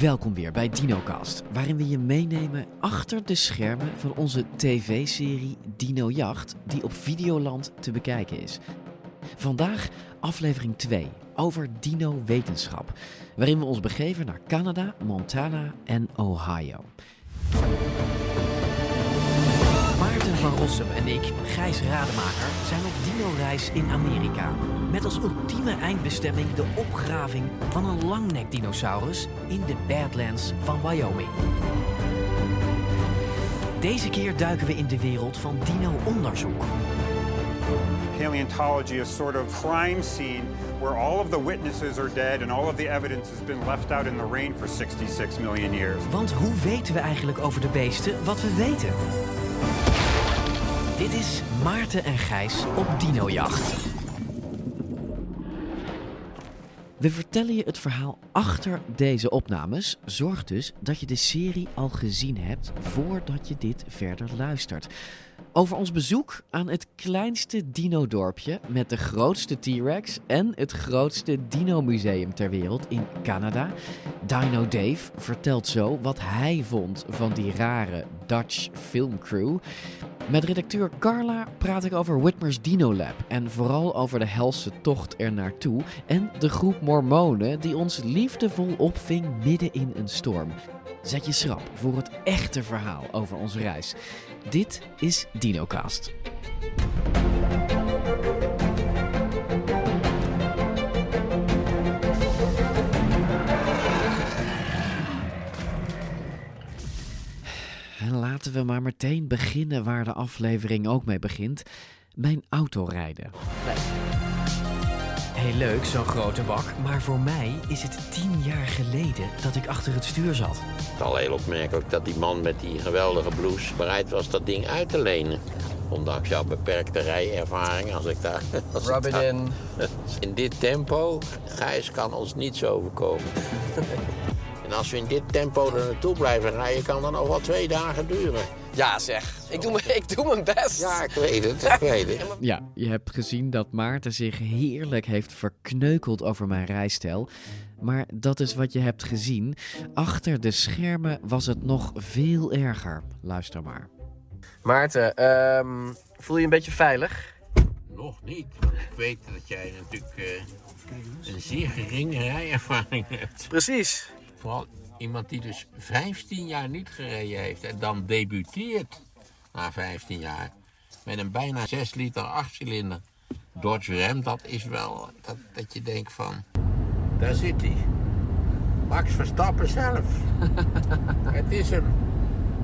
Welkom weer bij DinoCast, waarin we je meenemen achter de schermen van onze tv-serie Dino Jacht, die op Videoland te bekijken is. Vandaag aflevering 2 over dino-wetenschap, waarin we ons begeven naar Canada, Montana en Ohio. Van Rossum en ik, Gijs Rademaker, zijn op dino-reis in Amerika. Met als ultieme eindbestemming de opgraving van een langnekdinosaurus in de Badlands van Wyoming. Deze keer duiken we in de wereld van dino-onderzoek. Paleontology is sort of crime scene where all of the witnesses are dead and all of the evidence has been left out in the rain for 66 million years. Want hoe weten we eigenlijk over de beesten wat we weten? Dit is Maarten en Gijs op Dinojacht. We vertellen je het verhaal achter deze opnames. Zorg dus dat je de serie al gezien hebt voordat je dit verder luistert. Over ons bezoek aan het kleinste dino-dorpje met de grootste T-Rex en het grootste dino-museum ter wereld in Canada. Dino Dave vertelt zo wat hij vond van die rare Dutch filmcrew. Met redacteur Carla praat ik over Whitmer's Dino Lab en vooral over de helse tocht er naartoe en de groep mormonen die ons liefdevol opving midden in een storm. Zet je schrap voor het echte verhaal over onze reis. Dit is DinoCast. En laten we maar meteen beginnen waar de aflevering ook mee begint. Mijn autorijden. Heel leuk, zo'n grote bak. Maar voor mij is het tien jaar geleden dat ik achter het stuur zat. Het is al heel opmerkelijk dat die man met die geweldige blouse bereid was dat ding uit te lenen. Ondanks jouw beperkte rijervaring, als ik daar... Als Rub ik it daar- in. In dit tempo, Gijs, kan ons niets overkomen. En als we in dit tempo er naartoe blijven rijden, kan dat nog wel twee dagen duren. Ja, zeg. Ik doe, mijn- ik doe mijn best. Ja, ik weet het, ik weet het. Ja, je hebt gezien dat Maarten zich heerlijk heeft verkneukeld over mijn rijstijl. Maar dat is wat je hebt gezien. Achter de schermen was het nog veel erger. Luister maar. Maarten, ehm, voel je een beetje veilig? Nog niet. want Ik weet dat jij natuurlijk eh, een zeer geringe rijervaring hebt. Precies. Vooral iemand die dus 15 jaar niet gereden heeft en dan debuteert na 15 jaar met een bijna 6 liter 8 cilinder Dodge Ram, dat is wel dat, dat je denkt van, daar zit hij. Max Verstappen zelf. Het is hem,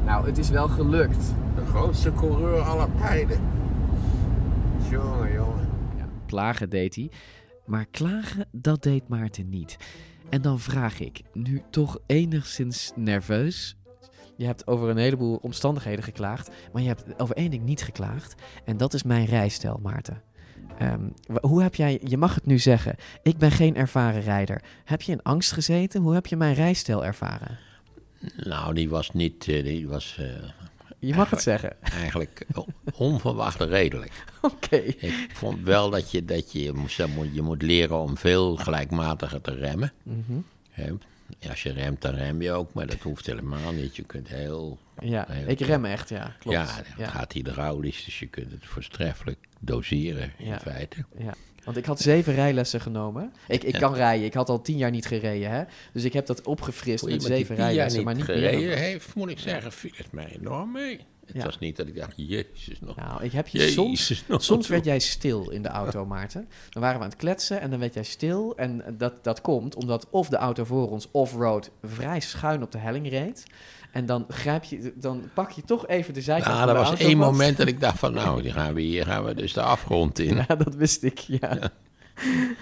Nou, het is wel gelukt. de grootste coureur aller tijden. Jongen, jongen. Ja, plagen deed hij. Maar klagen, dat deed Maarten niet. En dan vraag ik, nu toch enigszins nerveus. Je hebt over een heleboel omstandigheden geklaagd, maar je hebt over één ding niet geklaagd. En dat is mijn rijstijl, Maarten. Ehm, hoe heb jij, je mag het nu zeggen, ik ben geen ervaren rijder. Heb je in angst gezeten? Hoe heb je mijn rijstijl ervaren? Nou, die was niet, eh, die was eh, Je mag het zeggen. eigenlijk onverwacht redelijk. Oké. Ik vond wel dat je, dat je, je moet- je moet leren om veel gelijkmatiger te remmen. Mhm. Hè? Als je remt, dan rem je ook, maar dat hoeft helemaal niet. Je kunt heel... Ja, heel- ik rem echt, ja. Klopt. Ja, het gaat hydraulisch, dus je kunt het voortreffelijk doseren in Ja. feite. Ja, want ik had zeven rijlessen genomen. Ik, ik Ja. kan rijden, ik had al tien jaar niet gereden, hè. Dus ik heb dat opgefrist met zeven rijlessen, maar niet gereden meer. heeft, moet ik zeggen, viel het mij enorm mee. Het Ja. was niet dat ik dacht, jezus nog. Nou, ik heb je Jezus, soms... nog Soms werd jij stil in de auto, Maarten. Dan waren we aan het kletsen en dan werd jij stil. En dat, dat komt omdat of de auto voor ons off-road vrij schuin op de helling reed. En dan, grijp je, dan pak je toch even de zijkant Nou, van er was één moment dat ik dacht van, nou, die gaan we hier gaan we dus de afgrond in. Ja, dat wist ik, ja.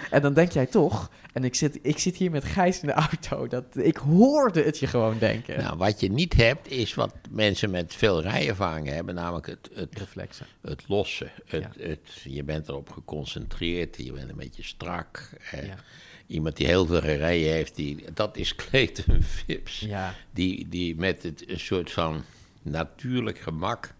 en dan denk jij toch, en ik zit, ik zit hier met Gijs in de auto, dat, ik hoorde het je gewoon denken. Nou, wat je niet hebt, is wat mensen met veel rijervaring hebben, namelijk het, het, Reflexen. het losse. Het, Ja. het, je bent erop geconcentreerd, je bent een beetje strak. Eh, Ja. Iemand die heel veel gereden heeft, die, dat is Clayton Phipps. Ja. Die, die met het, een soort van natuurlijk gemak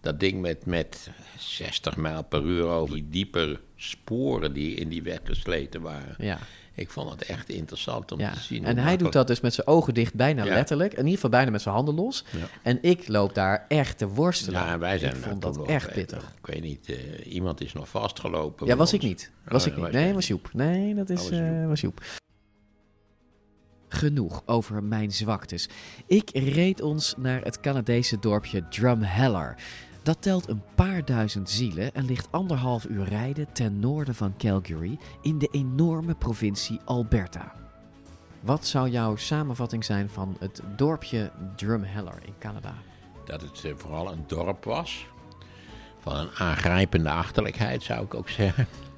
dat ding met, met 60 mijl per uur over die diepe sporen die in die weg gesleten waren. Ja. Ik vond het echt interessant om Ja. te zien. En hij doet dat dus met zijn ogen dicht, bijna Ja. letterlijk. In ieder geval bijna met zijn handen los. Ja. En ik loop daar echt te worstelen. Ja, wij zijn ik vond dat echt pittig. Ik weet niet, eh, iemand is nog vastgelopen. Ja, was ik niet. Was Oh, ik niet. was Nee, was Joep. Nee, dat is, Oh, was eh, was Joep. Genoeg over mijn zwaktes. Ik reed ons naar het Canadese dorpje Drumheller. Dat telt een paar duizend zielen en ligt anderhalf uur rijden ten noorden van Calgary in de enorme provincie Alberta. Wat zou jouw samenvatting zijn van het dorpje Drumheller in Canada? Dat het eh, vooral een dorp was. Van een aangrijpende achterlijkheid, zou ik ook zeggen.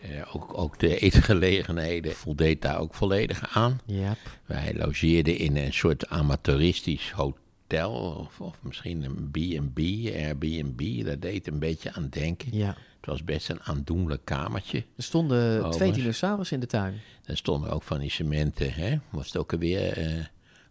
Eh, ook, ook de eetgelegenheden voldeed daar ook volledig aan. Ja. Wij logeerden in een soort amateuristisch hotel. Of, of misschien een B&B, Airbnb. Dat deed een beetje aan denken. Ja. Het was best een aandoenlijk kamertje. Er stonden Oh, twee dinosaurussen in de tuin. Er stonden ook van die cementen, hè? Was het ook alweer eh,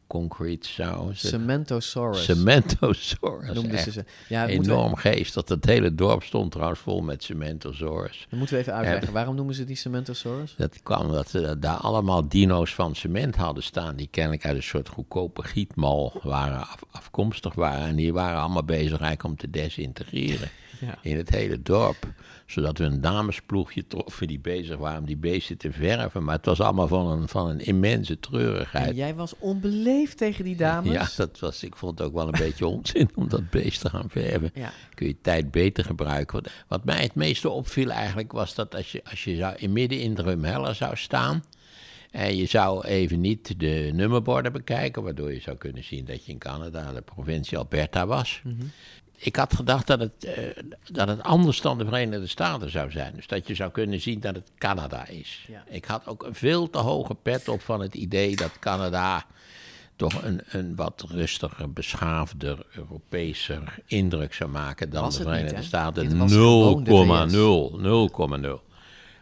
concrete saus? Cementosaurus Cementosaurus. noemden ze ze. Ja, we, Enorm geest. Dat het hele dorp stond trouwens vol met Cementosaurus. dat moeten we even uitleggen. Waarom noemen ze die Cementosaurus? Dat kwam omdat ze daar allemaal dino's van cement hadden staan. Die kennelijk uit een soort goedkope gietmal waren af- afkomstig waren. En die waren allemaal bezig eigenlijk om te desintegreren Ja. in het hele dorp. Zodat we een damesploegje troffen die bezig waren om die beesten te verven. Maar het was allemaal van een, van een immense treurigheid. En jij was onbeleefd tegen die dames. Ja, dat was, ik vond het ook wel een beetje onzin om dat beest te gaan verven. Ja. Kun je tijd beter gebruiken. Wat, wat mij het meeste opviel eigenlijk was dat als je, als je zou, in midden in Drumheller zou staan... en je zou even niet de nummerborden bekijken... waardoor je zou kunnen zien dat je in Canada, de provincie Alberta was... Ik had gedacht dat het, eh, dat het anders dan de Verenigde Staten zou zijn. Dus dat je zou kunnen zien dat het Canada is. Ja. Ik had ook een veel te hoge pet op van het idee dat Canada toch een, een wat rustiger, beschaafder, Europeeser indruk zou maken dan de niet, Verenigde? Staten. Dit was gewoon de 0,0, 0,0.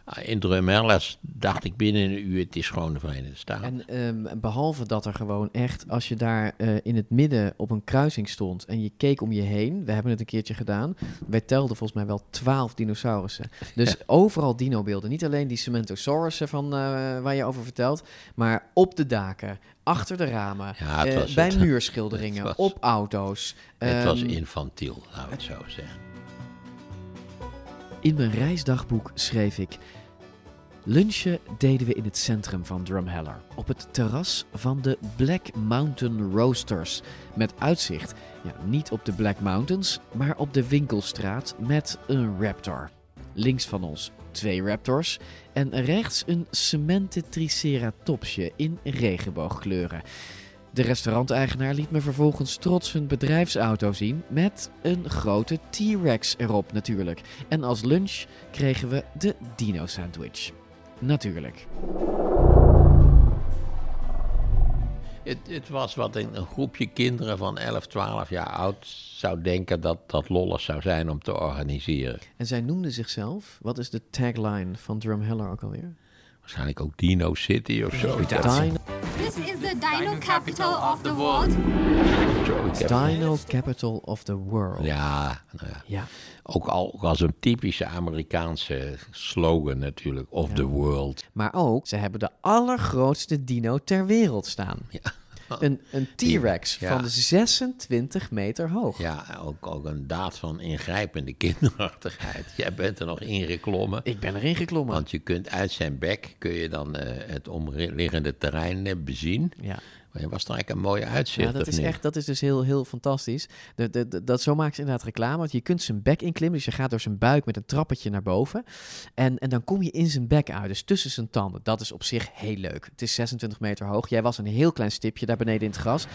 Ah, In Drumheller dacht ik binnen een uur, het is gewoon de Verenigde Staten. En ehm, behalve dat er gewoon echt, als je daar eh, in het midden op een kruising stond en je keek om je heen, we hebben het een keertje gedaan, wij telden volgens mij wel twaalf dinosaurussen. Dus overal dinobeelden, niet alleen die Cementosaurussen van, eh, waar je over vertelt, maar op de daken, achter de ramen, Ja, eh, bij het. muurschilderingen, Het was- op auto's. het was Ehm, infantiel, laten we het zo zeggen. In mijn reisdagboek schreef ik... Lunchen deden we in het centrum van Drumheller, op het terras van de Black Mountain Roasters. Met uitzicht, ja, niet op de Black Mountains, maar op de winkelstraat met een raptor. Links van ons twee raptors en rechts een cementen triceratopsje in regenboogkleuren. De restauranteigenaar liet me vervolgens trots hun bedrijfsauto zien met een grote T-Rex erop natuurlijk. En als lunch kregen we de dino sandwich. Natuurlijk. Het, het was wat een, een groepje kinderen van 11, 12 jaar oud zou denken dat dat lollig zou zijn om te organiseren. En zij noemden zichzelf, wat is de tagline van Drumheller ook alweer? Waarschijnlijk ook Dino City of zo. This is the dino capital of the world. Dino Capital of the World. Ja, nou ja. Ja. Ook al ook als een typische Amerikaanse slogan natuurlijk, of the world. Maar ook, ze hebben de allergrootste dino ter wereld staan. Ja. Een, een T-Rex Ja. van 26 meter hoog. Ja, ook, ook een daad van ingrijpende kinderachtigheid. Jij bent er nog ingeklommen. Ik ben erin geklommen. Want je kunt uit zijn bek kun je dan eh, het omliggende terrein eh, bezien. ja. Maar je was er eigenlijk een mooie uitzicht. Ja, dat of is niet? echt, dat is dus heel, heel fantastisch. De, de, de- dat, zo maakt ze inderdaad reclame. Want je kunt zijn bek inklimmen. Dus je gaat door zijn buik met een trappetje naar boven. En, en dan kom je in zijn bek uit. Dus tussen zijn tanden. Dat is op zich heel leuk. Het is 26 meter hoog. Jij was een heel klein stipje daar beneden in het gras.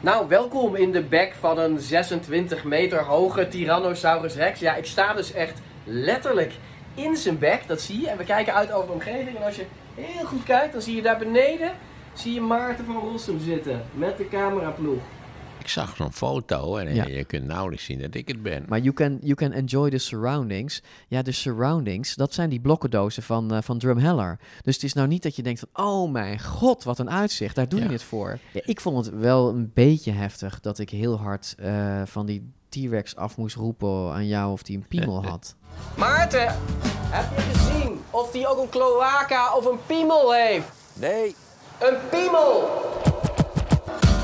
Nou, welkom in de bek van een 26 meter hoge Tyrannosaurus Rex. Ja, ik sta dus echt letterlijk in zijn bek, dat zie je. En we kijken uit over de omgeving. En als je heel goed kijkt, dan zie je daar beneden zie je Maarten van Rossum zitten. Met de cameraploeg. Ik zag zo'n foto en Ja. je kunt nauwelijks zien dat ik het ben. Maar you can, you can enjoy the surroundings. Ja, de surroundings, dat zijn die blokkendozen van, eh, van Drumheller. Dus het is nou niet dat je denkt van... oh mijn god, wat een uitzicht, daar doe je het voor. Ja, ik vond het wel een beetje heftig... dat ik heel hard eh, van die T-Rex af moest roepen aan jou... of die een piemel had. Maarten, heb je gezien of die ook een cloaca of een piemel heeft? Nee, Een piemel!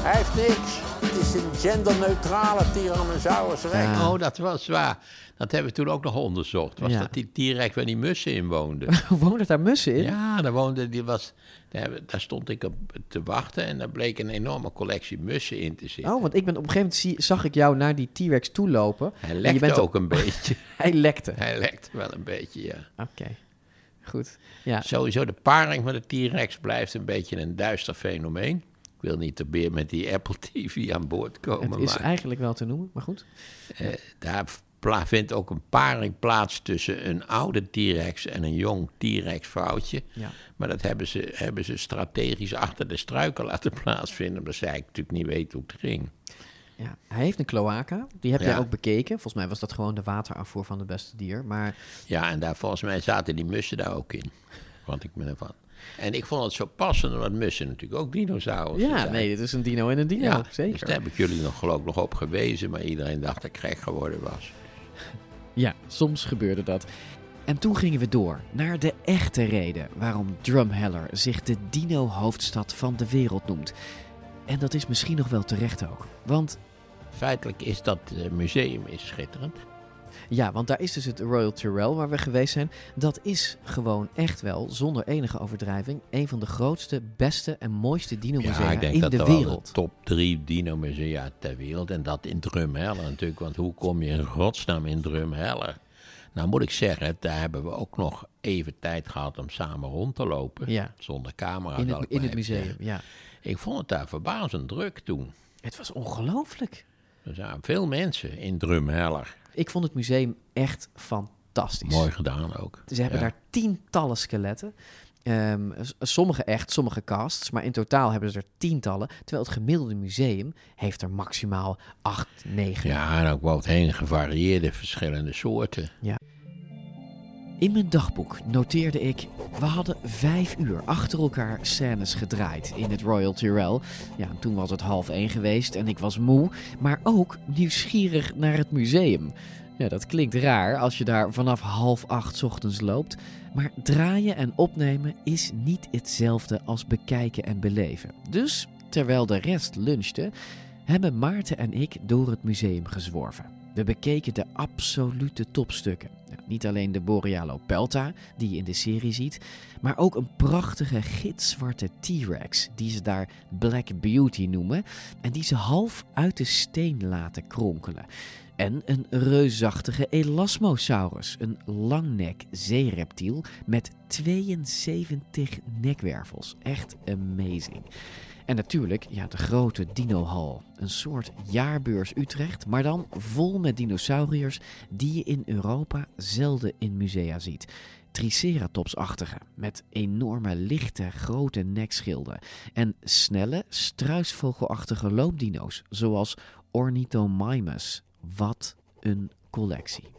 hij heeft niks. Het is een genderneutrale Tyrannosaurus rex. Ja. Oh, dat was waar. Dat hebben we toen ook nog onderzocht. Was Ja. dat die T-rex waar die mussen in woonden? Wonen daar mussen in? Ja, daar woonde, die was, daar, daar stond ik op te wachten en daar bleek een enorme collectie mussen in te zitten. Oh, want ik ben op een gegeven moment zie- zag ik jou naar die T-Rex toe lopen. Hij En je lekte bent ook een beetje. Hij lekte. Hij lekte wel een beetje, ja. Oké, goed. Ja, Sowieso, de paring van de T-rex blijft een beetje een duister fenomeen. Ik wil niet te weer met die Apple TV aan boord komen, het is maar eigenlijk wel te noemen, maar goed. eh, daar vindt ook een paring plaats tussen een oude T-rex en een jong T-rex vrouwtje. Ja. Maar dat hebben ze, hebben ze strategisch achter de struiken laten plaatsvinden, omdat zij natuurlijk niet weten hoe het ging. Ja, hij heeft een cloaca. Die heb jij Ja. ook bekeken. Volgens mij was dat gewoon de waterafvoer van het beste dier. Maar Ja, en daar volgens mij zaten die mussen daar ook in. Want ik me ervan. En ik vond het zo passend, omdat mussen natuurlijk ook dinosaurussen ja, zijn. nee, dit is een dino en een dino. Ja, zeker. Dus daar heb ik jullie nog geloof ik nog op gewezen, maar iedereen dacht dat ik gek geworden was. Ja, soms gebeurde dat. En toen gingen we door naar de echte reden waarom Drumheller zich de dino-hoofdstad van de wereld noemt. En dat is misschien nog wel terecht ook. Want Feitelijk is dat eh, museum is schitterend. ja, want daar is dus het Royal Tyrrell waar we geweest zijn. Dat is gewoon echt wel, zonder enige overdrijving, een van de grootste, beste en mooiste dino-musea Ja, ik denk in dat de wereld. de top drie dino-musea ter wereld. En dat in Drumheller natuurlijk. Want hoe kom je in godsnaam in Drumheller? Nou moet ik zeggen, daar hebben we ook nog even tijd gehad om samen rond te lopen. Ja. Zonder camera. In het, ik in het museum, ja. Ik vond het daar verbazend druk toen. Het was ongelooflijk. Er zijn veel mensen in Drumheller. Ik vond het museum echt fantastisch. Mooi gedaan ook. Ze hebben Ja. daar tientallen skeletten. Ehm, sommige echt, sommige casts, maar in totaal hebben ze er tientallen. Terwijl het gemiddelde museum heeft er maximaal acht, negen. Ja, en ook wat heen gevarieerde verschillende soorten. In mijn dagboek noteerde ik, we hadden vijf uur achter elkaar scènes gedraaid in het Royal Tyrrell. Ja, en toen was het half één geweest en ik was moe, maar ook nieuwsgierig naar het museum. Ja, dat klinkt raar als je daar vanaf half acht ochtends loopt, maar draaien en opnemen is niet hetzelfde als bekijken en beleven. Dus, terwijl de rest lunchte, hebben Maarten en ik door het museum gezworven. We bekeken de absolute topstukken. Ja, niet alleen de Borealopelta, die je in de serie ziet, maar ook een prachtige gitzwarte T-Rex, die ze daar Black Beauty noemen, en die ze half uit de steen laten kronkelen. En een reusachtige Elasmosaurus, een langnek zeereptiel met 72 nekwervels. Echt amazing. En natuurlijk, ja, de grote dinohal. Een soort jaarbeurs Utrecht, maar dan vol met dinosauriërs die je in Europa zelden in musea ziet. Triceratopsachtige, met enorme lichte grote nekschilden. En snelle, struisvogelachtige loopdino's, zoals Ornithomimus. Wat een collectie.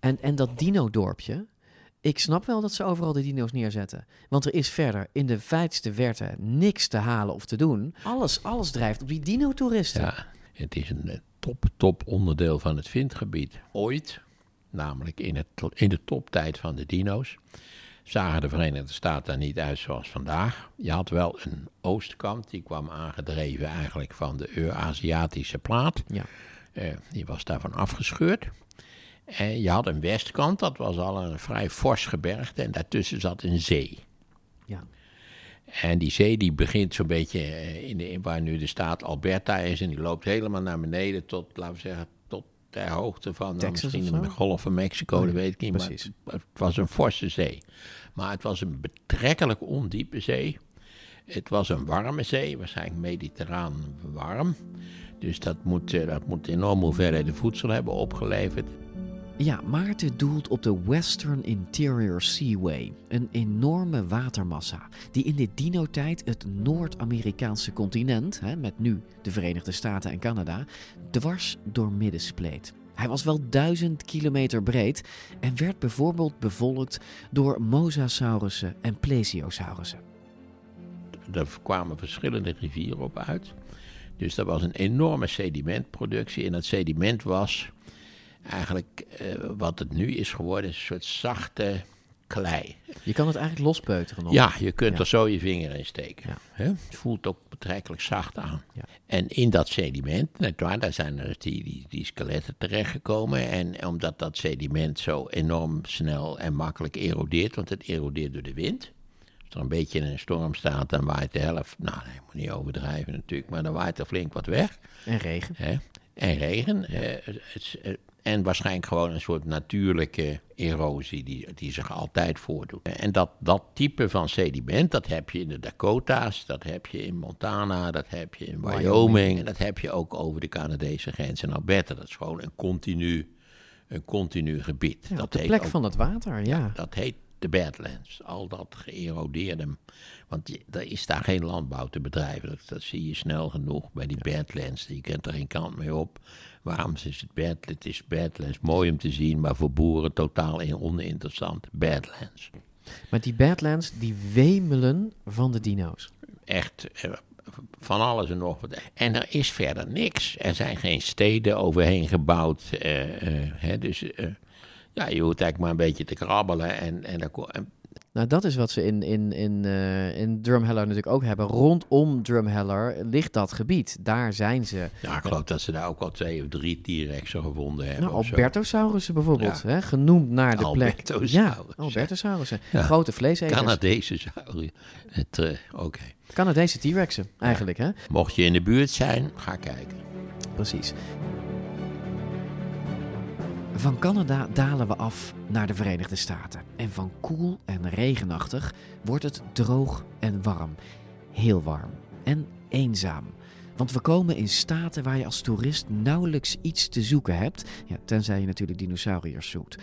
En, en dat dino-dorpje, ik snap wel dat ze overal de dino's neerzetten. Want er is verder in de feitste verte niks te halen of te doen. Alles, alles drijft op die dino-toeristen. Ja, het is een eh, top, top onderdeel van het vindgebied. Ooit, namelijk in, het, in de toptijd van de dino's, zagen de Verenigde Staten er niet uit zoals vandaag. Je had wel een oostkant, die kwam aangedreven eigenlijk van de Eurasiatische plaat. Ja. Eh, die was daarvan afgescheurd. En je had een westkant, dat was al een vrij fors gebergte. En daartussen zat een zee. Ja. En die zee die begint zo'n beetje eh, in de, waar nu de staat Alberta is. En die loopt helemaal naar beneden tot, laten we zeggen, tot ter hoogte van Texas misschien de? Golf van Mexico, dat weet ik niet. precies. Maar het, het was een forse zee. Maar het was een betrekkelijk ondiepe zee. Het was een warme zee, waarschijnlijk mediterraan warm. Dus dat moet, eh, dat moet enorm hoeveelheden voedsel hebben opgeleverd. Ja, Maarten doelt op de Western Interior Seaway, een enorme watermassa die in de dino-tijd het Noord-Amerikaanse continent, hè, met nu de Verenigde Staten en Canada, dwars door midden spleet. Hij was wel duizend kilometer breed en werd bijvoorbeeld bevolkt door mosasaurussen en plesiosaurussen. Er kwamen verschillende rivieren op uit. Dus dat was een enorme sedimentproductie. En dat sediment was eigenlijk eh, wat het nu is geworden, een soort zachte klei. Je kan het eigenlijk lospeuteren nog. Ja, je kunt Ja. er zo je vinger in steken. Ja. Hè? Het voelt ook betrekkelijk zacht aan. Ja. En in dat sediment, net waar, daar zijn er die, die, die skeletten terechtgekomen. En omdat dat sediment zo enorm snel en makkelijk erodeert, want het erodeert door de wind. Als er een beetje in een storm staat, dan waait de helft, nou, nee, moet niet overdrijven natuurlijk, maar dan waait er flink wat weg. En regen. Hè? En regen. eh, het, is, en waarschijnlijk gewoon een soort natuurlijke erosie die, die zich altijd voordoet. En dat, dat type van sediment, dat heb je in de Dakota's, dat heb je in Montana, dat heb je in Wyoming. En dat heb je ook over de Canadese grens in Alberta. Dat is gewoon een continu, een continu gebied. Ja, dat op de heet plek ook- van het water, ja. dat heet de Badlands. Al dat geërodeerde. Want je- er is daar geen landbouw te bedrijven. Dat, dat zie je snel genoeg bij die Badlands. Je kent er geen kant mee op. Waarom is het bad? Het is Badlands. Mooi om te zien, maar voor boeren totaal in- oninteressant. Badlands. Maar die Badlands, die wemelen van de dino's. Echt eh, van alles en nog wat. En er is verder niks. Er zijn geen steden overheen gebouwd. eh, eh, hè, dus ja, je hoeft eigenlijk maar een beetje te krabbelen. En, en, dan en Nou, dat is wat ze in, in, in, eh, in Drumheller natuurlijk ook hebben. Rondom Drumheller ligt dat gebied. Daar zijn ze. Ja, ik geloof dat ze daar ook al twee of drie T-Rexen gevonden hebben. Nou. Albertosaurussen bijvoorbeeld, Ja. hè, genoemd naar de plek. Ja, Albertosaurussen. Ja. Grote vleeseters. Canadese saurier. Het, eh, Oké. Canadese T-Rexen, eigenlijk, hè? Mocht je in de buurt zijn, ga kijken. Precies. Van Canada dalen we af naar de Verenigde Staten. En van koel en regenachtig wordt het droog en warm. Heel warm. En eenzaam. Want we komen in staten waar je als toerist nauwelijks iets te zoeken hebt. Ja, tenzij je natuurlijk dinosauriërs zoekt.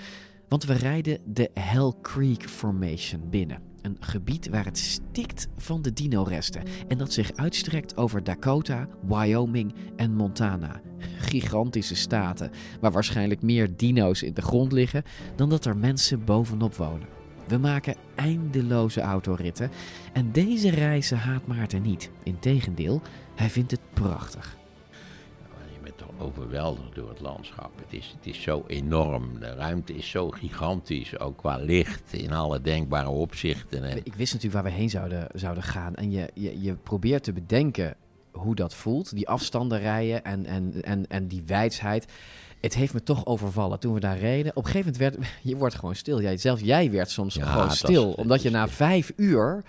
Want we rijden de Hell Creek Formation binnen. Een gebied waar het stikt van de dino-resten. En dat zich uitstrekt over Dakota, Wyoming en Montana. Gigantische staten waar waarschijnlijk meer dino's in de grond liggen dan dat er mensen bovenop wonen. We maken eindeloze autoritten en deze reizen haat Maarten niet. Integendeel, hij vindt het prachtig. Overweldigd door het landschap. Het is, het is zo enorm. De ruimte is zo gigantisch. Ook qua licht in alle denkbare opzichten. En Ik wist natuurlijk waar we heen zouden, zouden gaan. En je, je, je probeert te bedenken hoe dat voelt. Die afstanden rijden en, en, en, en die wijsheid. Het heeft me toch overvallen toen we daar reden. Op een gegeven moment werd... Je wordt gewoon stil. Jij, zelfs jij werd soms Ja, gewoon stil. omdat je na vijf uur...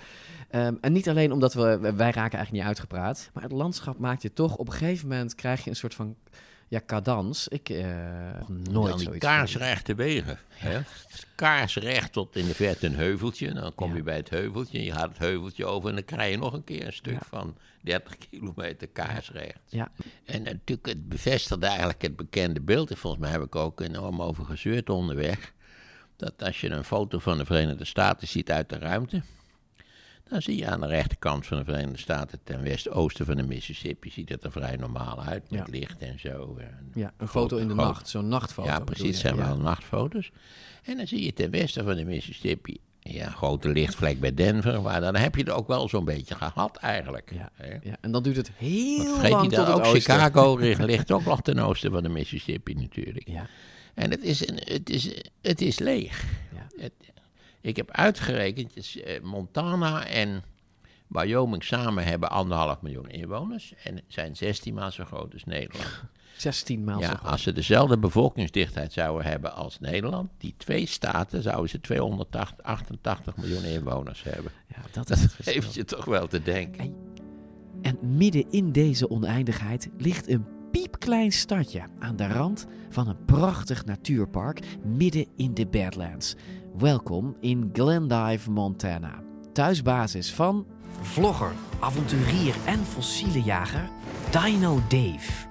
ehm, en niet alleen omdat we... Wij raken eigenlijk niet uitgepraat. Maar het landschap maakt je toch... Op een gegeven moment krijg je een soort van... Ja, cadans. Ik dan nooit die zoiets. kaarsrechte wegen. Hè? Kaarsrecht tot in de verte een heuveltje. Dan kom je bij het heuveltje. Je gaat het heuveltje over en dan krijg je nog een keer een stuk Ja. van 30 kilometer kaarsrecht. Ja, En natuurlijk, het bevestigde eigenlijk het bekende beeld. En volgens mij heb ik ook enorm over gezeurd onderweg. Dat als je een foto van de Verenigde Staten ziet uit de ruimte. Dan zie je aan de rechterkant van de Verenigde Staten, ten westoosten van de Mississippi, ziet het er vrij normaal uit. Met Ja. licht en zo. En ja een foto in de nacht. Zo'n nachtfoto. ja, precies. zijn Ja. wel nachtfoto's. En dan zie je ten westen van de Mississippi. Ja, een grote lichtvlek bij Denver. Maar dan heb je er ook wel zo'n beetje gehad eigenlijk. Ja. Ja, en dan duurt het heel Want vergeet lang niet tot dat het ook oosten. Chicago ligt- ligt ook nog ten oosten van de Mississippi natuurlijk. Ja. En het is, een, het is, het is leeg. Ja. Het, ik heb uitgerekend, eh, Montana en Wyoming samen hebben anderhalf miljoen inwoners. En zijn 16 maal zo groot als Nederland. 16 maal zo groot. als ze dezelfde bevolkingsdichtheid zouden hebben als Nederland, die twee staten, zouden ze 288 miljoen inwoners hebben. Ja, dat Dat geeft je toch wel te denken. En midden in deze oneindigheid ligt een piepklein stadje aan de rand van een prachtig natuurpark midden in de Badlands. Welkom in Glendive, Montana. Thuisbasis van vlogger, avonturier en fossiele jager Dino Dave.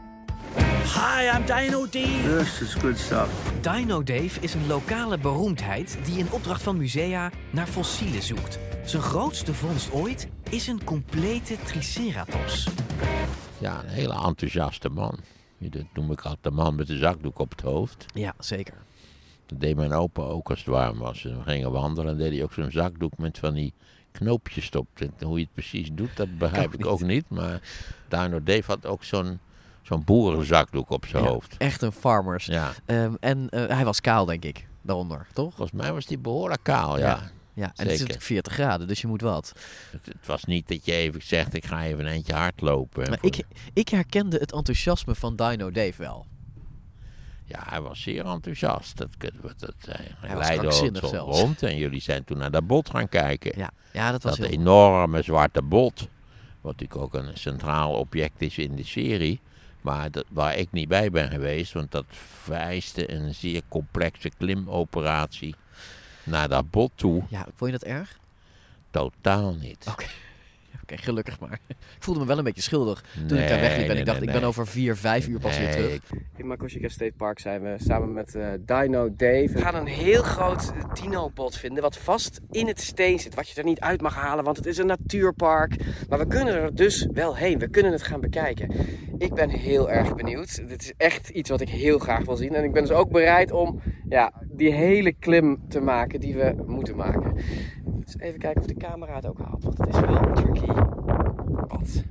Hi, I'm Dino Dave. This is good stuff. Dino Dave is een lokale beroemdheid die in opdracht van musea naar fossielen zoekt. Zijn grootste vondst ooit is een complete Triceratops. Ja, een hele enthousiaste man. Dat noem ik altijd de man met de zakdoek op het hoofd. Ja, zeker. Dat deed mijn opa ook als het warm was. En we gingen wandelen en deed hij ook zo'n zakdoek met van die knoopjes op. En hoe je het precies doet, dat begrijp ik ook niet. Maar Dino Dave had ook zo'n zo'n boerenzakdoek op zijn Ja, hoofd. Echt een farmers. Ja. Ehm, en eh, hij was kaal, denk ik, daaronder, toch? Volgens mij was die behoorlijk kaal, ja. Ja, en het is natuurlijk 40 graden, dus je moet wat. Het, het was niet dat je even zegt, ik ga even een eentje hardlopen. Maar ik, ik herkende het enthousiasme van Dino Dave wel. Ja, hij was zeer enthousiast. Dat, kunnen we- dat, hij Hij was leidde ons rond en jullie zijn toen naar dat bot gaan kijken. Ja, ja dat was dat heel... enorme zwarte bot. Wat natuurlijk ook een centraal object is in de serie. Maar dat, waar ik niet bij ben geweest, want dat vereiste een zeer complexe klimoperatie naar dat bot toe. Ja, vond je dat erg? Totaal niet. Oké. Oké, gelukkig maar. Ik voelde me wel een beetje schuldig toen ik daar wegliep en nee, ik dacht, nee, ik ben nee. over vier, vijf uur pas weer terug. ik- In Makoshika State Park zijn we samen met eh, Dino Dave. We gaan een heel groot eh, dino-bot vinden wat vast in het steen zit. Wat je er niet uit mag halen, want het is een natuurpark. Maar we kunnen er dus wel heen. We kunnen het gaan bekijken. Ik ben heel erg benieuwd. Dit is echt iets wat ik heel graag wil zien. En ik ben dus ook bereid om ja, die hele klim te maken die we moeten maken. Even kijken of de camera het ook haalt. Want het is wel een tricky pad.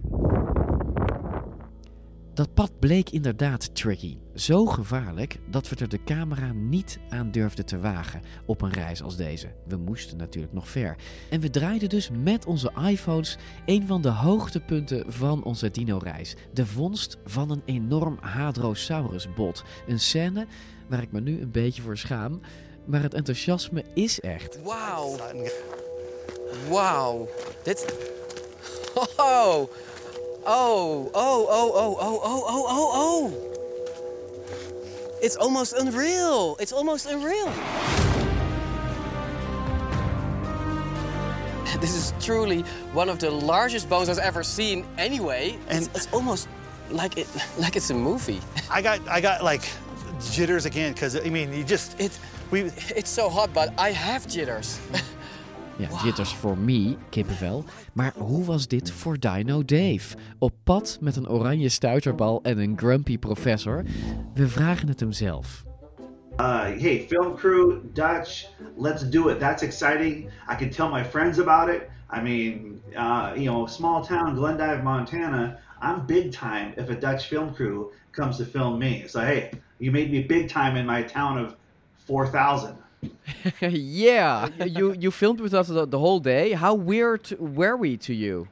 Dat pad bleek inderdaad tricky. Zo gevaarlijk dat we er de camera niet aan durfden te wagen op een reis als deze. We moesten natuurlijk nog ver. En we draaiden dus met onze iPhones een van de hoogtepunten van onze dino-reis. De vondst van een enorm Hadrosaurus-bot. Een scène waar ik me nu een beetje voor schaam. Maar het enthousiasme is echt. Wauw. Wauw. Dit. Oh. Oh, oh, oh, oh, oh, oh, oh, oh, oh. It's almost unreal. It's almost unreal. This is truly one of the largest bones I've ever seen anyway. And it's, it's almost like it like it's a movie. I got I got like jitters again because I mean you just it we It's so hot, but I have jitters. Ja, jitters voor me, kippenvel. Maar hoe was dit voor Dino Dave? Op pad met een oranje stuiterbal en een grumpy professor? We vragen het hem zelf. Uh, hey, film crew, Dutch, let's do it. That's exciting. I can tell my friends about it. I mean, uh, you know, small town, Glendive, Montana. I'm big time if a Dutch film crew comes to film me. So, hey, you made me big time in my town of 4,000. yeah, you you filmed with us the, the whole day. How weird were we to you?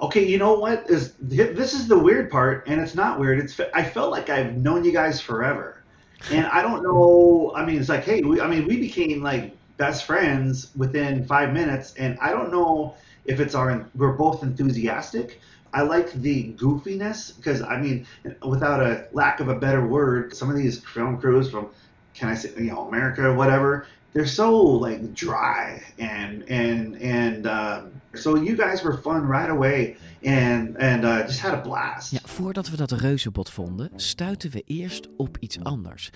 Okay, you know what is this is the weird part, and it's not weird. It's I felt like I've known you guys forever, and I don't know. I mean, it's like, hey, we, I mean, we became like best friends within five minutes, and I don't know if it's our we're both enthusiastic. I like the goofiness because I mean, without a lack of a better word, some of these film crews from, can I say, you know, America or whatever, they're so like dry and and and uh, so you guys were fun right away and and uh, just had a blast. Ja, voordat we dat reuzenbot vonden, stuiten we eerst op iets anders.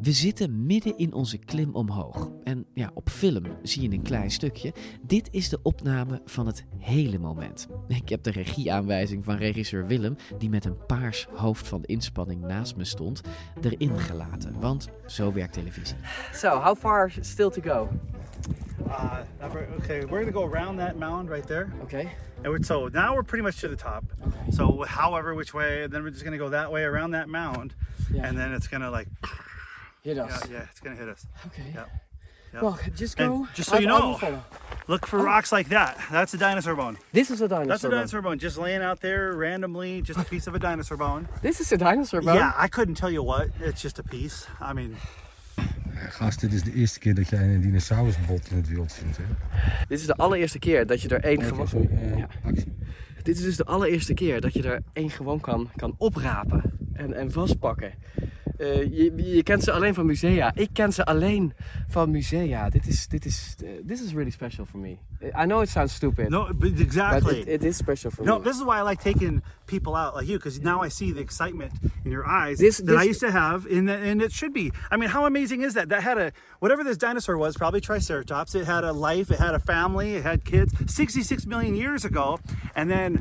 We zitten midden in onze klim omhoog. En ja, op film zie je een klein stukje. Dit is de opname van het hele moment. Ik heb de regieaanwijzing van regisseur Willem, die met een paars hoofd van inspanning naast me stond, erin gelaten. Want zo werkt televisie. So, how far still to go? Uh, okay, we're gonna go around that mound right there. Okay. And we're, so now we're pretty much to the top. So however which way, and then we're just gonna go that way around that mound, Yeah. and then it's gonna like Hit us. Yeah, yeah, it's gonna hit us. Okay. Yep. Yep. Well, just And go. just so you I- I will know, look for Oh. rocks like that. That's a dinosaur bone. This is a dinosaur. Bone. That's a bone. dinosaur bone, just laying out there randomly, just a piece of a dinosaur bone. This is a dinosaur bone. Yeah, I couldn't tell you what. It's just a piece. I mean, Gast, dit is de eerste keer dat jij een dinosaurusbot in het wild ziet, hè? Dit is de allereerste keer dat je er één gewoon... eh, Ja. Dit is dus de allereerste keer dat je er één gewoon kan, kan oprapen en, en vastpakken. Eh, je, je kent ze alleen van musea. Ik ken ze alleen van musea. Dit is, dit is, uh, this is really special for me. I know it sounds stupid. No, but exactly. But it, it is special for no, me. No, this is why I like taking people out like you because now I see the excitement in your eyes This- that this- I used to have, and and it should be. I mean, how amazing is that? That had a whatever this dinosaur was, probably Triceratops. It had a life. It had a family. It had kids. Sixty-six million years ago, and then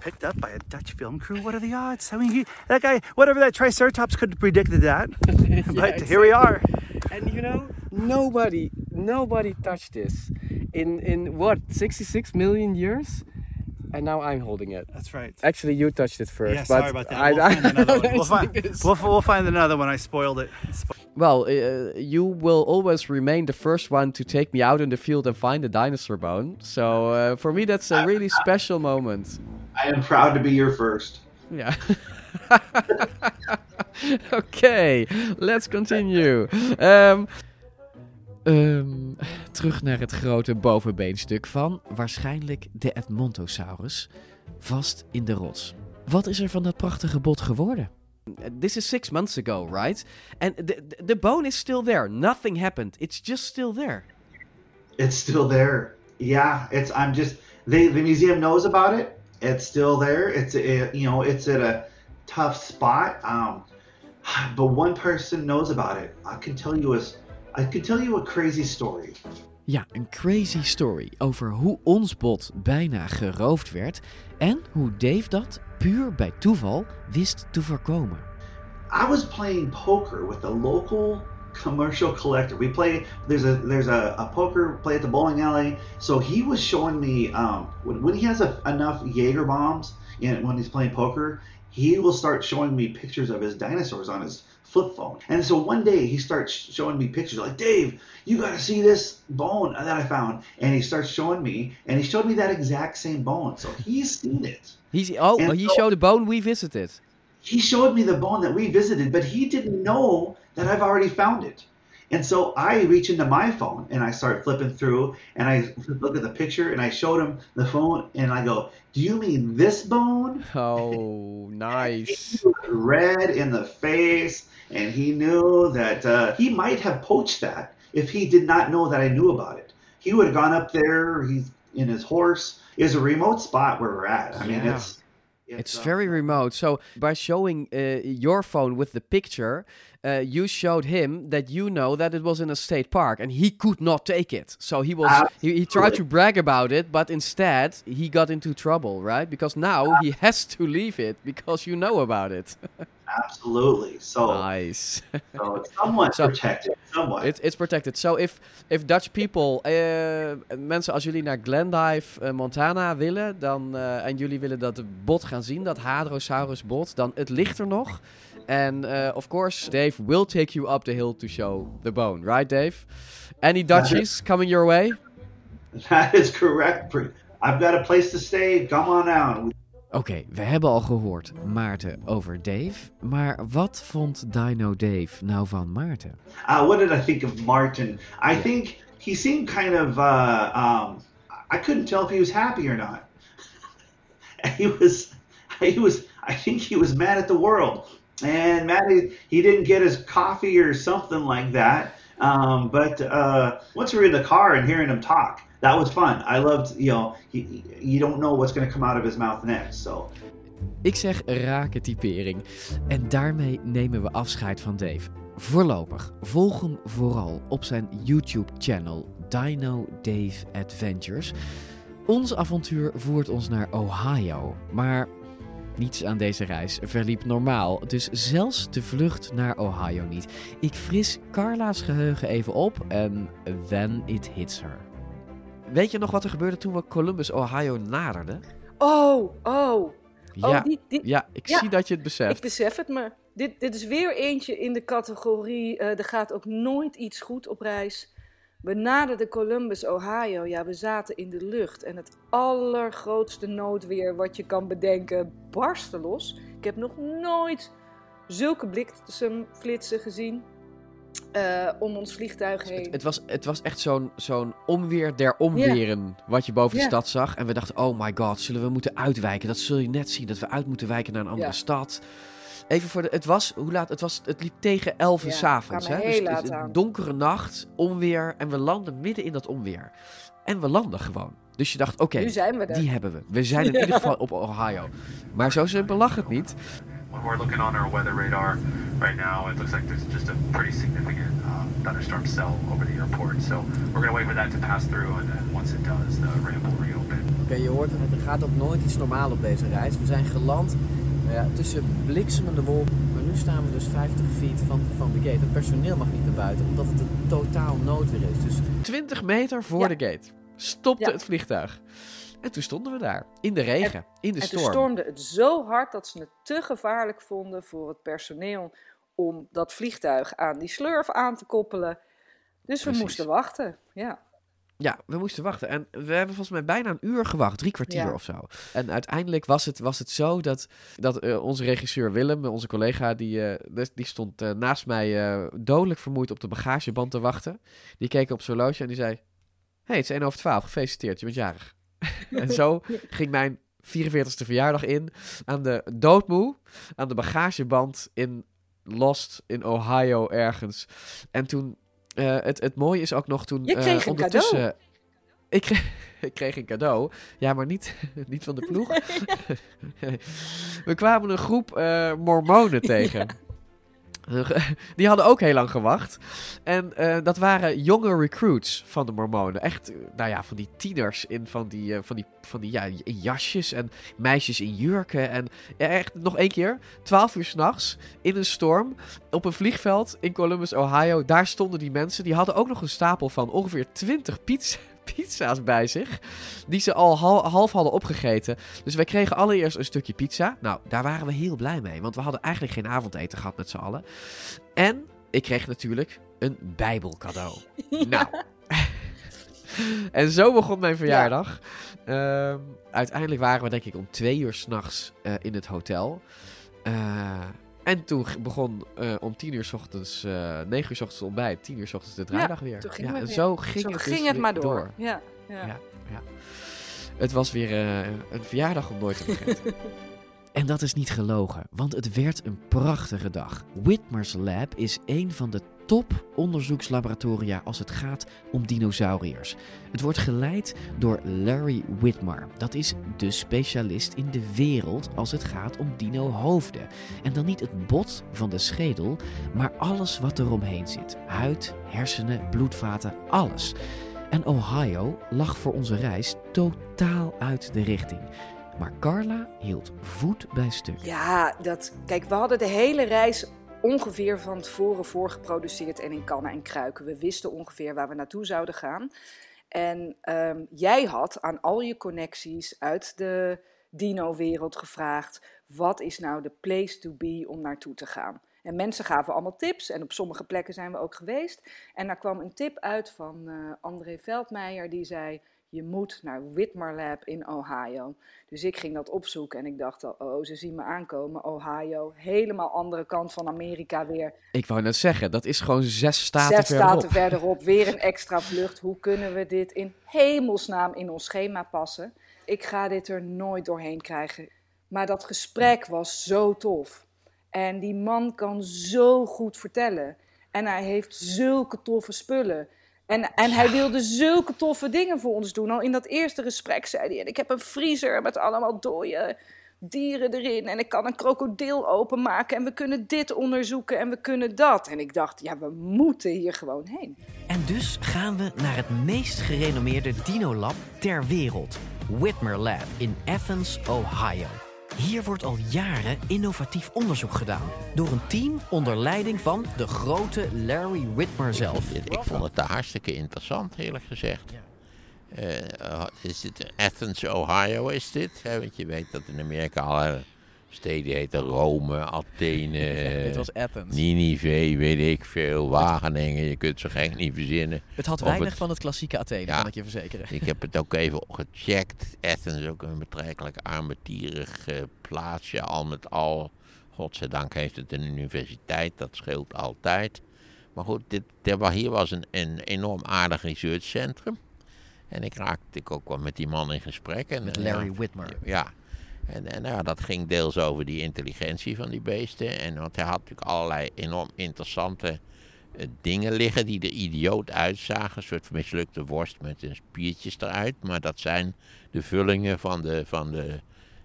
picked up by a Dutch film crew. What are the odds? I mean, he, that guy, whatever that Triceratops could have predicted that, but here we are. And you know, nobody, nobody touched this in in what 66 million years, and now I'm holding it. That's right. Actually, you touched it first. Yeah, but sorry about that. I, We'll find another one. We'll I find, we'll, we'll find another one. I spoiled it. Well, uh, you will always remain the first one to take me out in the field and find a dinosaur bone. So uh, for me, that's a really special moment. I am proud to be your first. Yeah. Oké, let's continue. Ehm, ehm, terug naar het grote bovenbeenstuk van waarschijnlijk de Edmontosaurus, vast in de rots. Wat is er van dat prachtige bot geworden? This is six months ago, right? And the, the, the bone is still there. Nothing happened. It's just still there. It's still there. Yeah, it's. I'm just. They the museum knows about it. It's still there. It's a, you know it's at a tough spot. Um, but one person knows about it. I can tell you a. I can tell you a crazy story. Ja, een crazy story over hoe ons bot bijna geroofd werd en hoe Dave dat puur bij toeval wist te voorkomen. I was playing poker with a local commercial collector. We play there's a there's a, a poker play at the bowling alley. So he was showing me um, when, when he has a, enough Jaeger bombs and when he's playing poker, he will start showing me pictures of his dinosaurs on his flip phone. And so one day he starts showing me pictures like Dave, you got to see this bone that I found. And he starts showing me, and he showed me that exact same bone. So he's seen it. He's, oh, And he so- showed the bone we visited. He showed me the bone that we visited, but he didn't know that I've already found it. And so I reach into my phone and I start flipping through and I look at the picture and I showed him the phone and I go, Do you mean this bone? Oh, nice. Red in the face. And he knew that uh, he might have poached that if he did not know that I knew about it. He would have gone up there, he's in his horse. It's a remote spot where we're at. I mean, Yeah. It's. It's very remote. So by showing uh, your phone with the picture, uh, you showed him that you know that it was in a state park, and he could not take it. So he was he, he tried to brag about it, but instead he got into trouble, right? Because now he has to leave it because you know about it. Absolutely. So nice. so it's somewhat protected. Somewhat. It's, it's protected. So if, if Dutch people, eh, mensen als jullie naar Glendive, eh, Montana willen, dan, eh, en jullie willen dat bot gaan zien, dat Hadrosaurus bot, dan het ligt er nog. And uh, of course, Dave will take you up the hill to show the bone, right, Dave? Any Dutchies coming your way? That is correct. I've got a place to stay. Come on down. Oké, we hebben al gehoord Maarten over Dave. Maar wat vond Dino Dave nou van Maarten? Uh, what did I think of Martin? I think he seemed kind of. Uh, um, I couldn't tell if he was happy or not. he was. He was. I think he was mad at the world, and mad he, didn't get his coffee or something like that. Um, but uh, once we were in the car and hearing him talk, that was fun. I loved. You know, he, you don't know what's going to come out of his mouth next. So. Ik zeg rake typering. En daarmee nemen we afscheid van Dave. Voorlopig, volg hem vooral op zijn YouTube-channel Dino Dave Adventures. Ons avontuur voert ons naar Ohio, maar niets aan deze reis verliep normaal. Dus zelfs de vlucht naar Ohio niet. Ik fris Carla's geheugen even op en then it hits her. Weet je nog wat er gebeurde toen we Columbus, Ohio naderden? Oh, oh. Ja, oh, die, die- ja ik zie dat je het beseft. Ik besef het me. Dit, dit is weer eentje in de categorie. eh, er gaat ook nooit iets goed op reis. We naderden Columbus, Ohio. Ja, we zaten in de lucht. En het allergrootste noodweer wat je kan bedenken barstte los. Ik heb nog nooit zulke bliksemflitsen gezien. eh, om ons vliegtuig heen. Het was, het was echt zo'n zo'n omweer der omweren wat je boven de stad zag. En we dachten, oh my god, zullen we moeten uitwijken? Dat zul je net zien, dat we uit moeten wijken naar een andere stad. Even voor de, het was, hoe laat? Het, was, het liep tegen 11 uur Ja, 's avonds. kwamen Hè? Dus is een donkere nacht, onweer. En we landen midden in dat onweer. En we landen gewoon. Dus je dacht, oké, die hebben we. We zijn in Ja. ieder geval op Ohio. Maar zo simpel lag het niet. When we're looking on our weather radar right now, it looks like there's just a pretty significant uh, thunderstorm cell over the airport. So we're going to wait for that to pass through, and then once it does, the ramp will reopen. Oké, je hoort, er gaat ook nooit iets normaal op deze reis. We zijn geland ja, tussen bliksemende wolken. Maar nu staan we dus 50 feet van, van de gate. Het personeel mag niet naar buiten, omdat het een totaal noodweer is. Dus 20 meter voor Ja. de gate stopte Ja. het vliegtuig. En toen stonden we daar. In de regen, in de en toen storm. stormde het zo hard dat ze het te gevaarlijk vonden voor het personeel om dat vliegtuig aan die slurf aan te koppelen. Dus we moesten wachten. Ja. Ja, we moesten wachten. En we hebben volgens mij bijna een uur gewacht, drie kwartier Ja. of zo. En uiteindelijk was het, was het zo dat, dat eh, onze regisseur Willem, onze collega, die, eh, dus- die stond eh, naast mij eh, dodelijk vermoeid op de bagageband te wachten. Die keek op zijn horloge en die zei: hey, het is 1 over 12, gefeliciteerd, je bent jarig. en zo ging mijn 44ste verjaardag in aan de doodmoe, aan de bagageband in Lost in Ohio ergens. En toen, eh, het, het mooie is ook nog toen Je eh, kreeg een ondertussen... cadeau. Ik kreeg, ik kreeg een cadeau. Ja, maar niet, niet van de ploeg. We kwamen een groep eh, mormonen tegen. Die hadden ook heel lang gewacht. En eh, dat waren jonge recruits van de mormonen. Echt, eh, nou ja, van die tieners in van die, eh, van die, van die ja, in jasjes en meisjes in jurken. En echt nog één keer, 12 uur s'nachts in een storm op een vliegveld in Columbus, Ohio. Daar stonden die mensen. Die hadden ook nog een stapel van ongeveer 20 pizza, pizza's bij zich. Die ze al hal- half hadden opgegeten. Dus wij kregen allereerst een stukje pizza. Nou, daar waren we heel blij mee. Want we hadden eigenlijk geen avondeten gehad met z'n allen. En ik kreeg natuurlijk een Bijbelcadeau. Nou. en zo begon mijn verjaardag. Ehm, uiteindelijk waren we denk ik om twee uur s'nachts nachts in het hotel. Eh, en toen begon eh, om tien uur s ochtends, eh negen uur s ochtends ontbijt, tien uur s ochtends de draaidag weer. toen ging ja, het en weer. zo ging Zo het, ging dus het maar door. Ja, ja. ja, ja. Het was weer eh, een verjaardag om nooit te vergeten. En dat is niet gelogen, want het werd een prachtige dag. Whitmer's Lab is een van de top onderzoekslaboratoria als het gaat om dinosauriërs. Het wordt geleid door Larry Whitmer. Dat is de specialist in de wereld als het gaat om dino-hoofden. En dan niet het bot van de schedel, maar alles wat er omheen zit. Huid, hersenen, bloedvaten, alles. En Ohio lag voor onze reis totaal uit de richting. Maar Carla hield voet bij stuk. Ja, dat, kijk, we hadden de hele reis ongeveer van tevoren voorgeproduceerd en in kannen en kruiken. We wisten ongeveer waar we naartoe zouden gaan. En ehm, jij had aan al je connecties uit de dino-wereld gevraagd: wat is nou de place to be om naartoe te gaan? En mensen gaven allemaal tips en op sommige plekken zijn we ook geweest. En daar kwam een tip uit van eh, André Veldmeijer, die zei: Je moet naar Whitmer Lab in Ohio. Dus ik ging dat opzoeken en ik dacht al: Oh, ze zien me aankomen. Ohio, helemaal andere kant van Amerika weer. Ik wou net zeggen, dat is gewoon zes staten Zes verderop. staten verderop, weer een extra vlucht. Hoe kunnen we dit in hemelsnaam in ons schema passen? Ik ga dit er nooit doorheen krijgen. Maar dat gesprek was zo tof. En die man kan zo goed vertellen. En hij heeft zulke toffe spullen. En, en hij wilde zulke toffe dingen voor ons doen. Al in dat eerste gesprek zei hij: en Ik heb een vriezer met allemaal dode dieren erin. En ik kan een krokodil openmaken. En we kunnen dit onderzoeken en we kunnen dat. En ik dacht: Ja, we moeten hier gewoon heen. En dus gaan we naar het meest gerenommeerde dinolab ter wereld. Whitmer Lab in Athens, Ohio. Hier wordt al jaren innovatief onderzoek gedaan. Door een team onder leiding van de grote Larry Whitmer zelf. Ik vond het hartstikke interessant, eerlijk gezegd. Eh, eh, is het Athens, Ohio is dit? Hè? Want je weet dat in Amerika alle steden heten Rome, Athene, Dit was Athens. Ninive, weet ik veel, Wageningen. Je kunt ze gek niet verzinnen. Het had weinig van het klassieke Athene, kan ik je verzekeren. Ik heb het ook even gecheckt. Athens is ook een betrekkelijk armetierig eh, plaatsje, al met al. Godzijdank heeft het een universiteit, dat scheelt altijd. Maar goed, dit, er hier was een, een enorm aardig researchcentrum. En ik raakte ik ook wel met die man in gesprek. En, Met eh, Larry Whitmer. Ja. En, en nou dat ging deels over die intelligentie van die beesten. En want hij had natuurlijk allerlei enorm interessante eh, dingen liggen die er idioot uitzagen. Een soort mislukte worst met een spiertjes eruit. Maar dat zijn de vullingen van de, van de,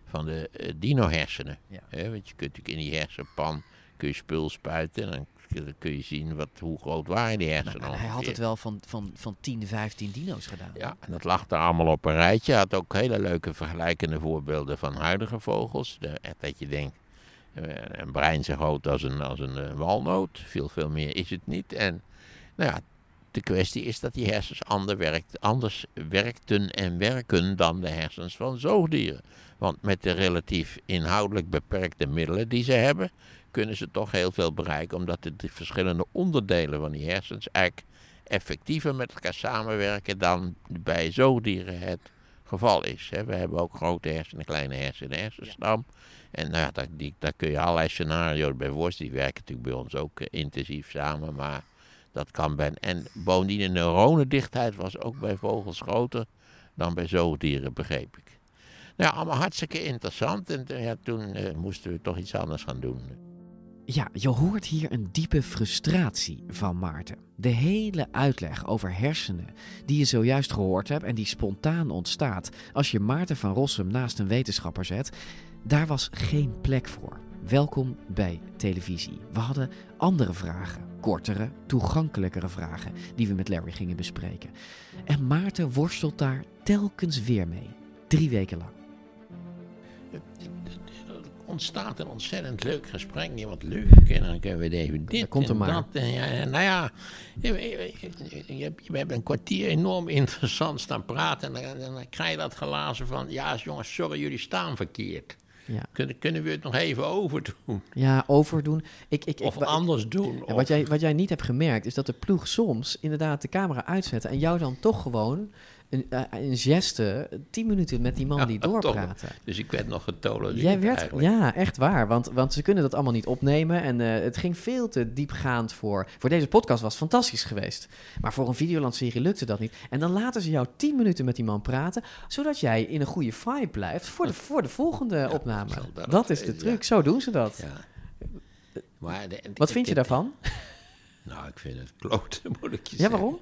van de eh, dino-hersenen. Want je kunt natuurlijk in die hersenpan kun je spul spuiten. En dan dan kun je zien wat, hoe groot waren die hersenen Maar hij had het wel van, van, van 10, 15 dino's gedaan. Ja, en dat lag er allemaal op een rijtje. Hij had ook hele leuke vergelijkende voorbeelden van huidige vogels. De, dat je denkt, eh, een brein zo groot als een, als een eh, walnoot. Veel, veel meer is het niet. En nou ja, de kwestie is dat die hersens ander werkt, anders werkten en werken dan de hersens van zoogdieren. Want met de relatief inhoudelijk beperkte middelen die ze hebben, kunnen ze toch heel veel bereiken. Omdat de, de verschillende onderdelen van die hersens eigenlijk effectiever met elkaar samenwerken dan bij zoogdieren het geval is. We hebben ook grote hersenen, kleine hersenen, hersenstam. En nou ja, daar, die, daar kun je allerlei scenario's bij voorstellen. Die werken natuurlijk bij ons ook eh, intensief samen. Maar dat kan bij. En bovendien de neuronendichtheid was ook bij vogels groter dan bij zoogdieren, begreep ik. Nou, allemaal hartstikke interessant. En eh, ja, toen eh, moesten we toch iets anders gaan doen. Ja, je hoort hier een diepe frustratie van Maarten. De hele uitleg over hersenen die je zojuist gehoord hebt en die spontaan ontstaat als je Maarten van Rossum naast een wetenschapper zet, daar was geen plek voor. Welkom bij televisie. We hadden andere vragen, kortere, toegankelijkere vragen die we met Larry gingen bespreken. En Maarten worstelt daar telkens weer mee. Drie weken lang. Ontstaat een ontzettend leuk gesprek. Ja, wat leuk. En dan kunnen we even dit komt er en maar. dat. En ja, en nou ja, je, je, we hebben een kwartier enorm interessant staan praten. En dan, en dan krijg je dat glazen van... Ja, jongens, sorry, jullie staan verkeerd. Ja. Kunnen, kunnen we het nog even overdoen? Ja, overdoen. Ik, ik, Of anders doen. Of- wat, jij, wat jij niet hebt gemerkt, is dat de ploeg soms inderdaad de camera uitzetten en jou dan toch gewoon een, eh, een geste tien minuten met die man die toch. doorpraten. Dus ik werd nog getolerateerd Jij werd, eigenlijk. ja, echt waar. Want, want ze kunnen dat allemaal niet opnemen. En eh, het ging veel te diepgaand voor. Voor deze podcast was het fantastisch geweest. Maar voor een Videoland-serie lukte dat niet. En dan laten ze jou tien minuten met die man praten. Zodat jij in een goede vibe blijft voor de, voor de volgende opname. dat Dat is de truc. ja. Zo doen ze dat. Maar de- Wat vind je daarvan? Nou, ik vind het kloten, moet ik je Ja, zeggen. waarom?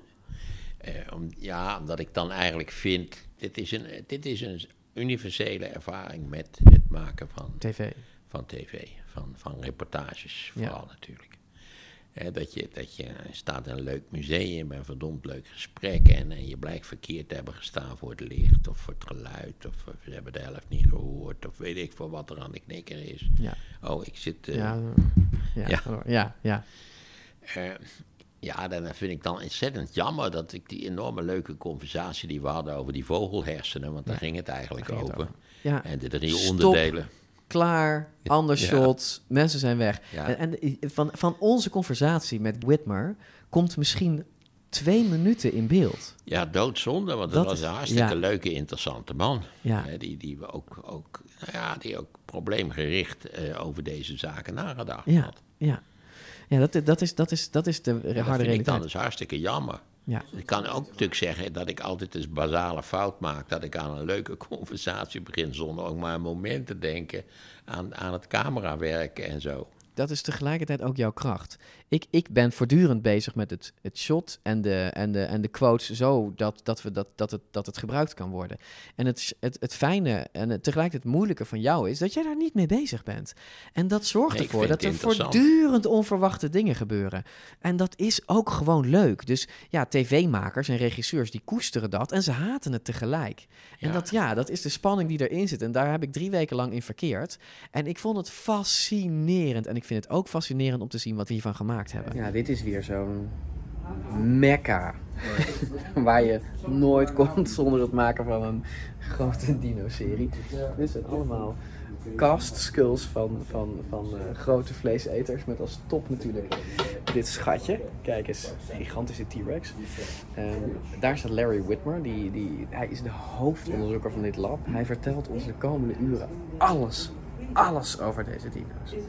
Eh, om, ja, omdat ik dan eigenlijk vind... Dit is een, dit is een universele ervaring met het maken van... TV. Van tv, van, van reportages Ja. vooral natuurlijk. Eh, dat, je, dat je staat in een leuk museum, een verdomd leuk gesprek... En, en je blijkt verkeerd te hebben gestaan voor het licht of voor het geluid... of, ze hebben de helft niet gehoord of weet ik veel wat er aan de knikker is. Ja. Oh, ik zit... eh, Ja, ja, ja, ja. eh, ja, dan vind ik dan ontzettend jammer dat ik die enorme leuke conversatie die we hadden over die vogelhersenen, want daar Ja, ging het eigenlijk ging over. het over. Ja. En de drie Stop. onderdelen. Klaar, ander Ja. shot, mensen zijn weg. Ja. En, en van, van onze conversatie met Whitmer komt misschien twee minuten in beeld. Ja, doodzonde, want dat, Dat was een hartstikke ja. leuke, interessante man. Ja. Hè, die, die we ook, ook, nou ja, die ook probleemgericht eh, over deze zaken nagedacht Ja, had. ja. Ja dat, dat, is, dat, is, dat is de En dat harde vind ik dan realiteit. dus hartstikke jammer. Ja. Ik kan ook natuurlijk zeggen dat ik altijd eens basale fout maak. Dat ik aan een leuke conversatie begin zonder ook maar een moment te denken aan, aan het camerawerken en zo. Dat is tegelijkertijd ook jouw kracht. Ik, ik ben voortdurend bezig met het, het shot en de, en, de, en de quotes zo dat, dat, we dat, dat, het, dat het gebruikt kan worden. En het, het, het fijne en het, tegelijkertijd het moeilijke van jou is dat jij daar niet mee bezig bent. En dat zorgt Nee, ervoor dat er voortdurend onverwachte dingen gebeuren. En dat is ook gewoon leuk. Dus ja, tv-makers en regisseurs die koesteren dat en ze haten het tegelijk. En Ja. dat, ja, dat is de spanning die erin zit. En daar heb ik drie weken lang in verkeerd. En ik vond het fascinerend. En ik vind het ook fascinerend om te zien wat hiervan gemaakt Ja, dit is weer zo'n mekka. Waar je nooit komt zonder het maken van een grote dino-serie. Dit zijn allemaal cast skulls van, van, van eh, grote vleeseters. Met als top natuurlijk dit schatje. Kijk eens, gigantische T-Rex. En daar staat Larry Whitmer. Die, die, hij is de hoofdonderzoeker van dit lab. Hij vertelt ons de komende uren alles, alles over deze dino's.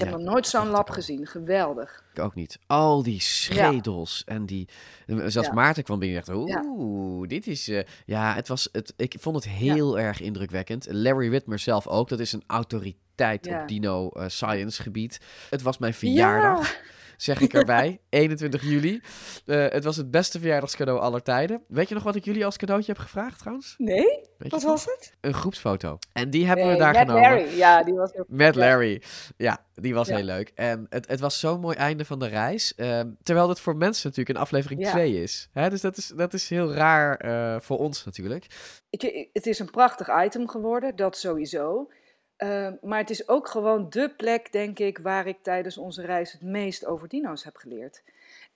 Heb nog nooit zo'n lab gezien. Geweldig. Ik ook niet. Al die schedels en die... Zelfs Ja. Maarten kwam binnen en dacht, oeh, dit is... eh, ja, het was, het, ik vond het heel erg indrukwekkend. Larry Whitmer zelf ook. Dat is een autoriteit op dino eh, science gebied. Het was mijn verjaardag. Zeg ik erbij, 21 juli. Eh, het was het beste verjaardagscadeau aller tijden. Weet je nog wat ik jullie als cadeautje heb gevraagd trouwens? Nee? Weet Wat nog? was het? Een groepsfoto. En die hebben Nee, we daar met genomen. Larry. Ja, die was heel Met. Larry. Ja, die was Ja. heel leuk. En het, het was zo'n mooi einde van de reis. Ehm, terwijl het voor mensen natuurlijk een aflevering Ja. 2 is. Hè? Dus dat is, dat is heel raar eh, voor ons natuurlijk. Het is een prachtig item geworden, dat sowieso. Ehm, maar het is ook gewoon dé plek, denk ik, waar ik tijdens onze reis het meest over dino's heb geleerd.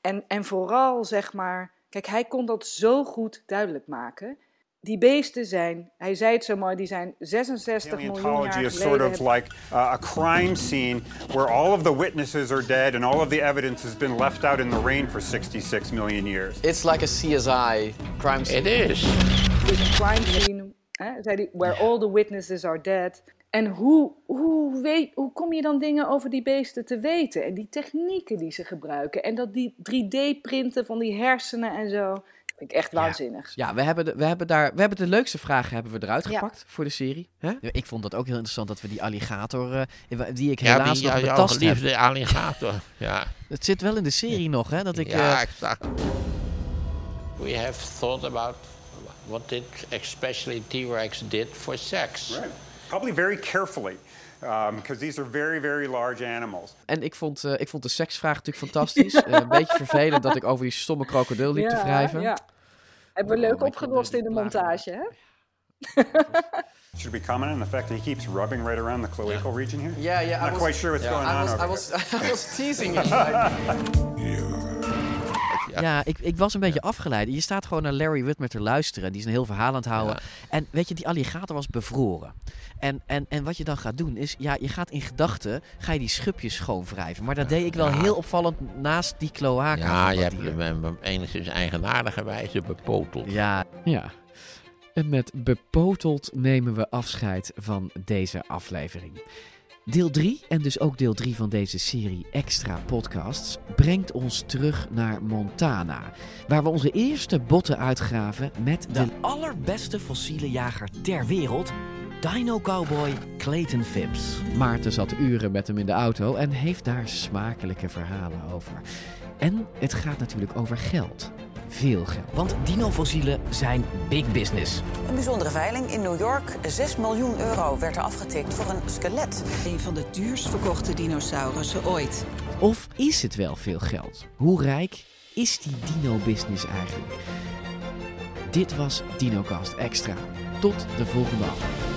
En, en vooral, zeg maar, kijk, hij kon dat zo goed duidelijk maken. Die beesten zijn, hij zei het zo mooi, die zijn 66 miljoen jaar Paleontology is geleden. sort of like uh, a crime scene where all of the witnesses are dead and all of the evidence has been left out in the rain for 66 million years. It's like a CSI crime scene. It is. Is een crime scene, hè, zei hij, where all the witnesses are dead. En hoe, hoe, weet, hoe kom je dan dingen over die beesten te weten? En die technieken die ze gebruiken. En dat die 3D-printen van die hersenen en zo. Vind ik echt waanzinnig. Ja, we hebben, de, we hebben daar we hebben de leukste vragen hebben we eruit Ja. gepakt voor de serie. Hè? Ik vond dat ook heel interessant dat we die alligator, eh, die ik Ja, helaas die- nog ja, jouw betast heb. geliefde alligator. Ja. Het zit wel in de serie nog, hè? Dat ik, ja, eh, exact. We have thought about what did especially T-Rex did for sex. Right. Probably very carefully, because these are very, very large animals. En ik vond, eh, ik vond de seksvraag natuurlijk fantastisch. Eh, een beetje vervelend dat ik over die stomme krokodil liep te wrijven. ja. Hebben we leuk opgelost in de montage, hè? Should we comment on the fact that he keeps rubbing right around the cloacal region here? Yeah, yeah. Not I was, quite sure what's yeah, going I on was, over I was. I was teasing it. Ja, ik, ik was een beetje afgeleid. Je staat gewoon naar Larry Whitmer te luisteren. Die is een heel verhaal aan het houden. En weet je, die alligator was bevroren. En, en, en wat je dan gaat doen is, ja, je gaat in gedachten, ga je die schubjes schoon wrijven. Maar dat deed ik wel Ja. heel opvallend naast die cloaca. Ja, je hebt hem op enigszins eigenaardige wijze bepoteld. Ja. Ja. En met bepoteld nemen we afscheid van deze aflevering. Deel 3, en dus ook deel 3 van deze serie extra podcasts, brengt ons terug naar Montana. Waar we onze eerste botten uitgraven met de De allerbeste fossiele jager ter wereld, Dino Cowboy Clayton Phipps. Maarten zat uren met hem in de auto en heeft daar smakelijke verhalen over. En het gaat natuurlijk over geld. Veel geld. Want dinofossielen zijn big business. Een bijzondere veiling in New York. 6 miljoen euro werd er afgetikt voor een skelet. Een van de duurst verkochte dinosaurussen ooit. Of is het wel veel geld? Hoe rijk is die dino-business eigenlijk? Dit was DinoCast Extra. Tot de volgende aflevering.